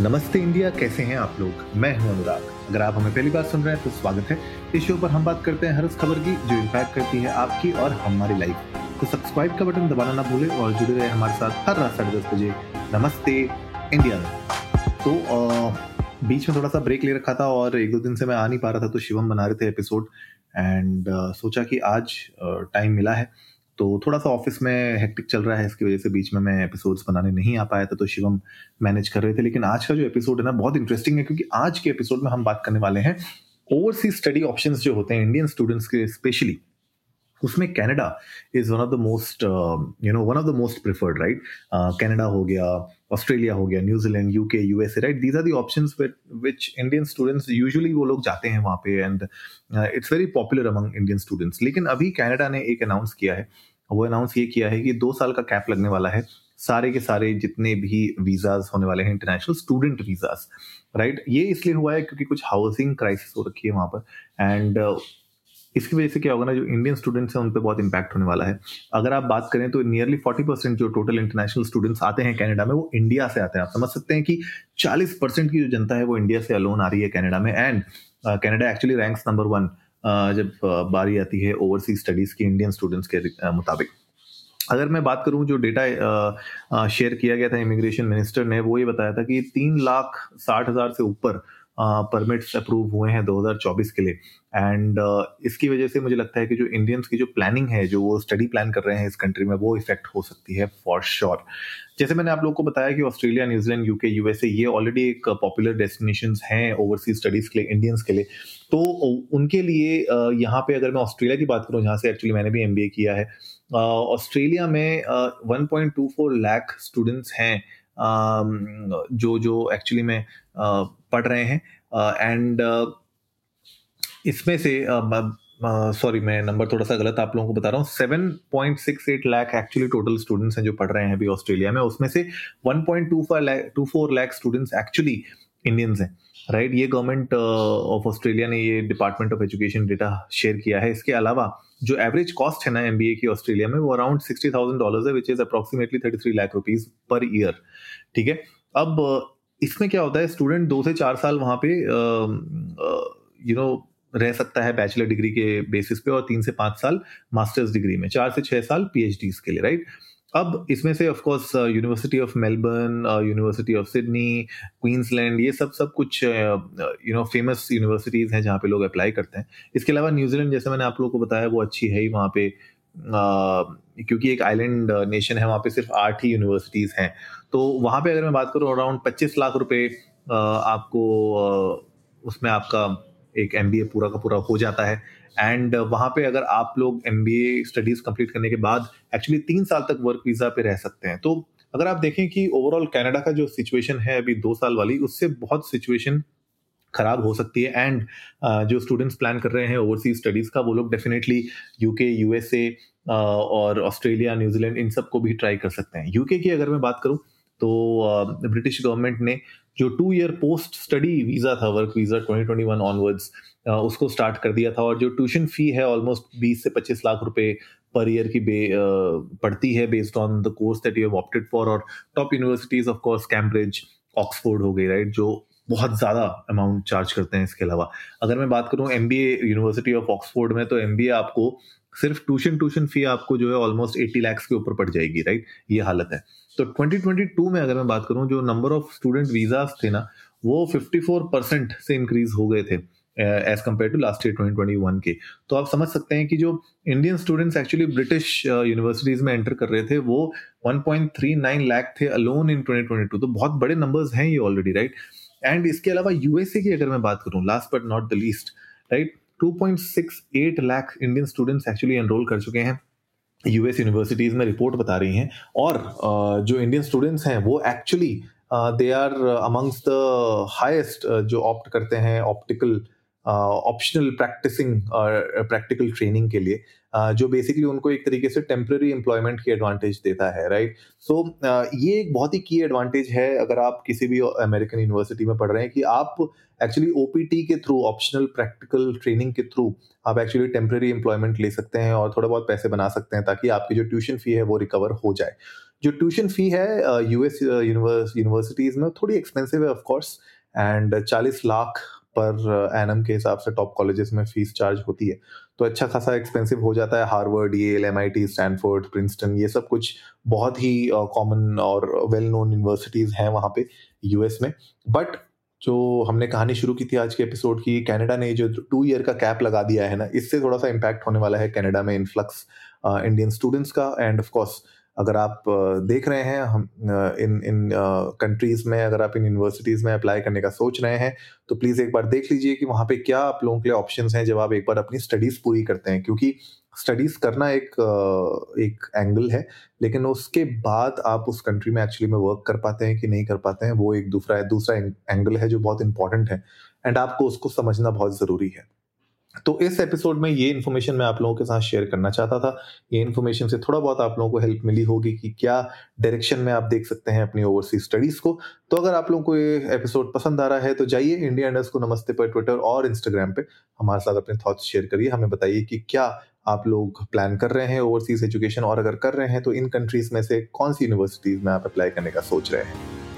नमस्ते इंडिया कैसे हैं आप लोग? मैं हूँ अनुराग। अगर आप हमें पहली बार सुन रहे हैं तो स्वागत है। इस शो पर हम बात करते हैं हर उस खबर की जो इम्पैक्ट करती है आपकी और हमारी लाइफ तो सब्सक्राइब का बटन दबाना ना भूलें और जुड़े रहे हमारे साथ हर रात साढ़े दस बजे। नमस्ते इंडिया। में तो आ, बीच में थोड़ा सा ब्रेक ले रखा था और एक दो दिन से मैं आ नहीं पा रहा था तो शिवम बना रहे थे एपिसोड एंड सोचा कि आज टाइम मिला है। तो थोड़ा सा ऑफ़िस में हेक्टिक चल रहा है, इसकी वजह से बीच में मैं एपिसोड्स बनाने नहीं आ पाया था तो शिवम मैनेज कर रहे थे। लेकिन आज का जो एपिसोड है ना, बहुत इंटरेस्टिंग है, क्योंकि आज के एपिसोड में हम बात करने वाले हैं ओवरसीज स्टडी ऑप्शन जो होते हैं इंडियन स्टूडेंट्स के स्पेशली उसमें Canada is one of the most you know one of the most preferred right Canada हो गया ऑस्ट्रेलिया हो गया New Zealand UK USA right these are the options which Indian students usually वो लोग जाते हैं वहाँ पे and it's very popular among Indian students लेकिन अभी कनाडा ने एक अनाउंस किया है वो अनाउंस ये किया है कि दो साल का कैप लगने वाला है। सारे के सारे जितने भी वीजाज होने वाले हैं इंटरनेशनल स्टूडेंट वीजाज राइट ये इसलिए हुआ है क्योंकि कुछ हाउसिंग क्राइसिस हो रखी है वहाँ पर। एंड uh, इसकी वजह से क्या होगा ना जो इंडियन स्टूडेंट्स हैं उन पर बहुत इंपैक्ट होने वाला है। अगर आप बात करें तो नियरली फोर्टी परसेंट जो टोटल इंटरनेशनल स्टूडेंट्स आते हैं कनाडा में वो इंडिया से आते हैं। आप समझ सकते हैं कि चालीस परसेंट की जो जनता है वो इंडिया से अलोन आ रही है कनाडा में। And Canada actually ranks number one जब बारी आती है ओवरसीज स्टडीज़ की इंडियन स्टूडेंट्स के मुताबिक। अगर मैं बात करूँ जो डेटा शेयर किया गया था इमिग्रेशन मिनिस्टर ने, वो ये बताया था कि तीन लाख साठ हज़ार से ऊपर परमिट्स अप्रूव हुए हैं 2024 के लिए। एंड इसकी वजह से मुझे लगता है कि जो इंडियंस की जो प्लानिंग है, जो वो स्टडी प्लान कर रहे हैं इस कंट्री में, वो इफ़ेक्ट हो सकती है फॉर श्योर sure. जैसे मैंने आप लोगों को बताया कि Australia New Zealand UK USA ये ऑलरेडी एक पॉपुलर डेस्टिनेशन हैं ओवरसीज स्टडीज़ के लिए इंडियंस के लिए। तो उनके लिए यहाँ पे अगर मैं ऑस्ट्रेलिया की बात करूँ, जहाँ से एक्चुअली मैंने भी एमबीए किया है ऑस्ट्रेलिया में one point two four lakh students हैं। जो जो एक्चुअली में पढ़ रहे हैं एंड इसमें से सॉरी मैं नंबर थोड़ा सा गलत आप लोगों को बता रहा हूँ। Seven point six eight lakh actually total students हैं जो पढ़ रहे हैं अभी ऑस्ट्रेलिया में। उसमें से one point two five two four lakh students actually Indians हैं राइट ये गवर्नमेंट ऑफ़ ऑस्ट्रेलिया ने ये department of education data share किया है। इसके अलावा जो एवरेज कॉस्ट है ना एमबीए की ऑस्ट्रेलिया में, वो अराउंड सिक्सटी थाउज़ेंड डॉलर है which is approximately thirty three lakh rupees per year ठीक है? अब इसमें क्या होता है स्टूडेंट दो से चार साल वहाँ पे यू नो रह सकता है बैचलर डिग्री के बेसिस पे और तीन से पाँच साल मास्टर्स डिग्री में, चार से छह साल पीएचडी के लिए राइट अब इसमें से of course university of Melbourne university of Sydney Queensland ये सब सब कुछ यू नो फ़ेमस यूनिवर्सिटीज़ हैं जहाँ पे लोग अप्लाई करते हैं। इसके अलावा न्यूजीलैंड जैसे मैंने आप लोगों को बताया वो अच्छी है ही वहाँ पे। Uh, क्योंकि एक आइलैंड नेशन है वहाँ पे सिर्फ़ आठ ही यूनिवर्सिटीज़ हैं। तो वहाँ पे अगर मैं बात करूँ अराउंड पच्चीस लाख रुपए uh, आपको uh, उसमें आपका एक एमबीए पूरा का पूरा हो जाता है। एंड uh, वहाँ पे अगर आप लोग M B A studies complete करने के बाद एक्चुअली तीन साल तक वर्क वीज़ा पे रह सकते हैं। तो अगर आप देखें कि ओवरऑल कनाडा का जो सिचुएशन है अभी दो साल वाली उससे बहुत सिचुएशन खराब हो सकती है। एंड uh, जो स्टूडेंट्स प्लान कर रहे हैं ओवरसीज स्टडीज़ का वो लोग डेफिनेटली यूके यूएसए और ऑस्ट्रेलिया न्यूजीलैंड इन सबको भी ट्राई कर सकते हैं। यूके की अगर मैं बात करूँ तो ब्रिटिश uh, गवर्नमेंट ने जो two year post study visa था वर्क वीज़ा 2021 ऑनवर्ड्स उसको स्टार्ट कर दिया था और जो ट्यूशन फ़ी है ऑलमोस्ट 20 से 25 लाख रुपए पर ईयर की बे पड़ती है based on the course that you have opted for और top universities of course Cambridge Oxford हो गई राइट जो बहुत ज़्यादा अमाउंट चार्ज करते हैं इसके अलावा। अगर मैं बात करूँ एम यूनिवर्सिटी ऑफ़ ऑक्सफोर्ड में तो एमबीए आपको सिर्फ़ ट्यूशन ट्यूशन फ़ी आपको जो है ऑलमोस्ट एट्टी लैक्स के ऊपर पड़ जाएगी राइट ये हालत है। तो 2022 में अगर मैं बात करूँ, जो नंबर ऑफ़ स्टूडेंट वीजास थे ना, वो 54 परसेंट से इंक्रीज हो गए थे as compare to last year 2021 के। तो आप समझ सकते हैं कि जो Indian students actually British universities में एंटर कर रहे थे, वो 1.39 लाख थे अलोन इन 2022 तो बहुत बड़े नंबर्स हैं ये ऑलरेडी राइट एंड इसके अलावा यूएसए की अगर मैं बात करूँ last but not the least right 2.68 lakh Indian students actually enrol कर चुके हैं। यूएस यूनिवर्सिटीज में रिपोर्ट बता रही हैं और जो इंडियन स्टूडेंट्स हैं, वो actually they are amongst the highest जो ऑप्ट करते हैं ऑप्टिकल ऑप्शनल प्रैक्टिसिंग और प्रैक्टिकल ट्रेनिंग के लिए uh, जो बेसिकली उनको एक तरीके से टेम्प्रेरी एम्प्लॉयमेंट की एडवांटेज देता है राइट सो so, uh, ये एक बहुत ही की एडवांटेज है अगर आप किसी भी अमेरिकन यूनिवर्सिटी में पढ़ रहे हैं कि आप एक्चुअली ओपीटी के थ्रू ऑप्शनल प्रैक्टिकल ट्रेनिंग के थ्रू आप एक्चुअली टेम्प्रेरी एम्प्लॉयमेंट ले सकते हैं और थोड़ा बहुत पैसे बना सकते हैं ताकि आपकी जो ट्यूशन फ़ी है वो रिकवर हो जाए। जो ट्यूशन फ़ी है यूएस यूनिवर्सिटीज में थोड़ी एक्सपेंसिव है of course and 40 lakh per annum के हिसाब से टॉप कॉलेजेस में फ़ीस चार्ज होती है। तो अच्छा खासा एक्सपेंसिव हो जाता है। हार्वर्ड ये M I T Stanford Princeton ये सब कुछ बहुत ही कॉमन और वेल नोन यूनिवर्सिटीज़ हैं वहाँ पे यूएस में। बट जो हमने कहानी शुरू की थी आज के एपिसोड की कनाडा ने जो टू ईयर का कैप लगा दिया है ना, इससे थोड़ा सा इम्पैक्ट होने वाला है कनाडा में इन्फ्लक्स इंडियन स्टूडेंट्स का एंड ऑफ़ कोर्स अगर आप देख रहे हैं, हम इन इन कंट्रीज़ में, अगर आप इन यूनिवर्सिटीज़ में अप्लाई करने का सोच रहे हैं तो प्लीज़ एक बार देख लीजिए कि वहाँ पे क्या आप लोगों के लिए ऑप्शंस हैं जब आप एक बार अपनी स्टडीज़ पूरी करते हैं। क्योंकि स्टडीज़ करना एक एक एंगल है, लेकिन उसके बाद आप उस कंट्री में एक्चुअली में वर्क कर पाते हैं कि नहीं कर पाते हैं, वो एक दूसरा दूसरा एंगल है जो बहुत इंपॉर्टेंट है। एंड आपको उसको समझना बहुत ज़रूरी है। तो इस एपिसोड में ये इन्फॉर्मेशन मैं आप लोगों के साथ शेयर करना चाहता था। ये इन्फॉर्मेशन से थोड़ा बहुत आप लोगों को हेल्प मिली होगी कि क्या डायरेक्शन में आप देख सकते हैं अपनी ओवरसीज स्टडीज़ को। तो अगर आप लोगों को ये एपिसोड पसंद आ रहा है तो जाइए इंडिया इंडस्ट को नमस्ते पर ट्विटर और इंस्टाग्राम पे हमारे साथ अपने थॉट्स शेयर करिए। हमें बताइए कि क्या आप लोग प्लान कर रहे हैं ओवरसीज एजुकेशन और अगर कर रहे हैं तो इन कंट्रीज़ में से कौन सी यूनिवर्सिटीज में आप अप्लाई करने का सोच रहे हैं?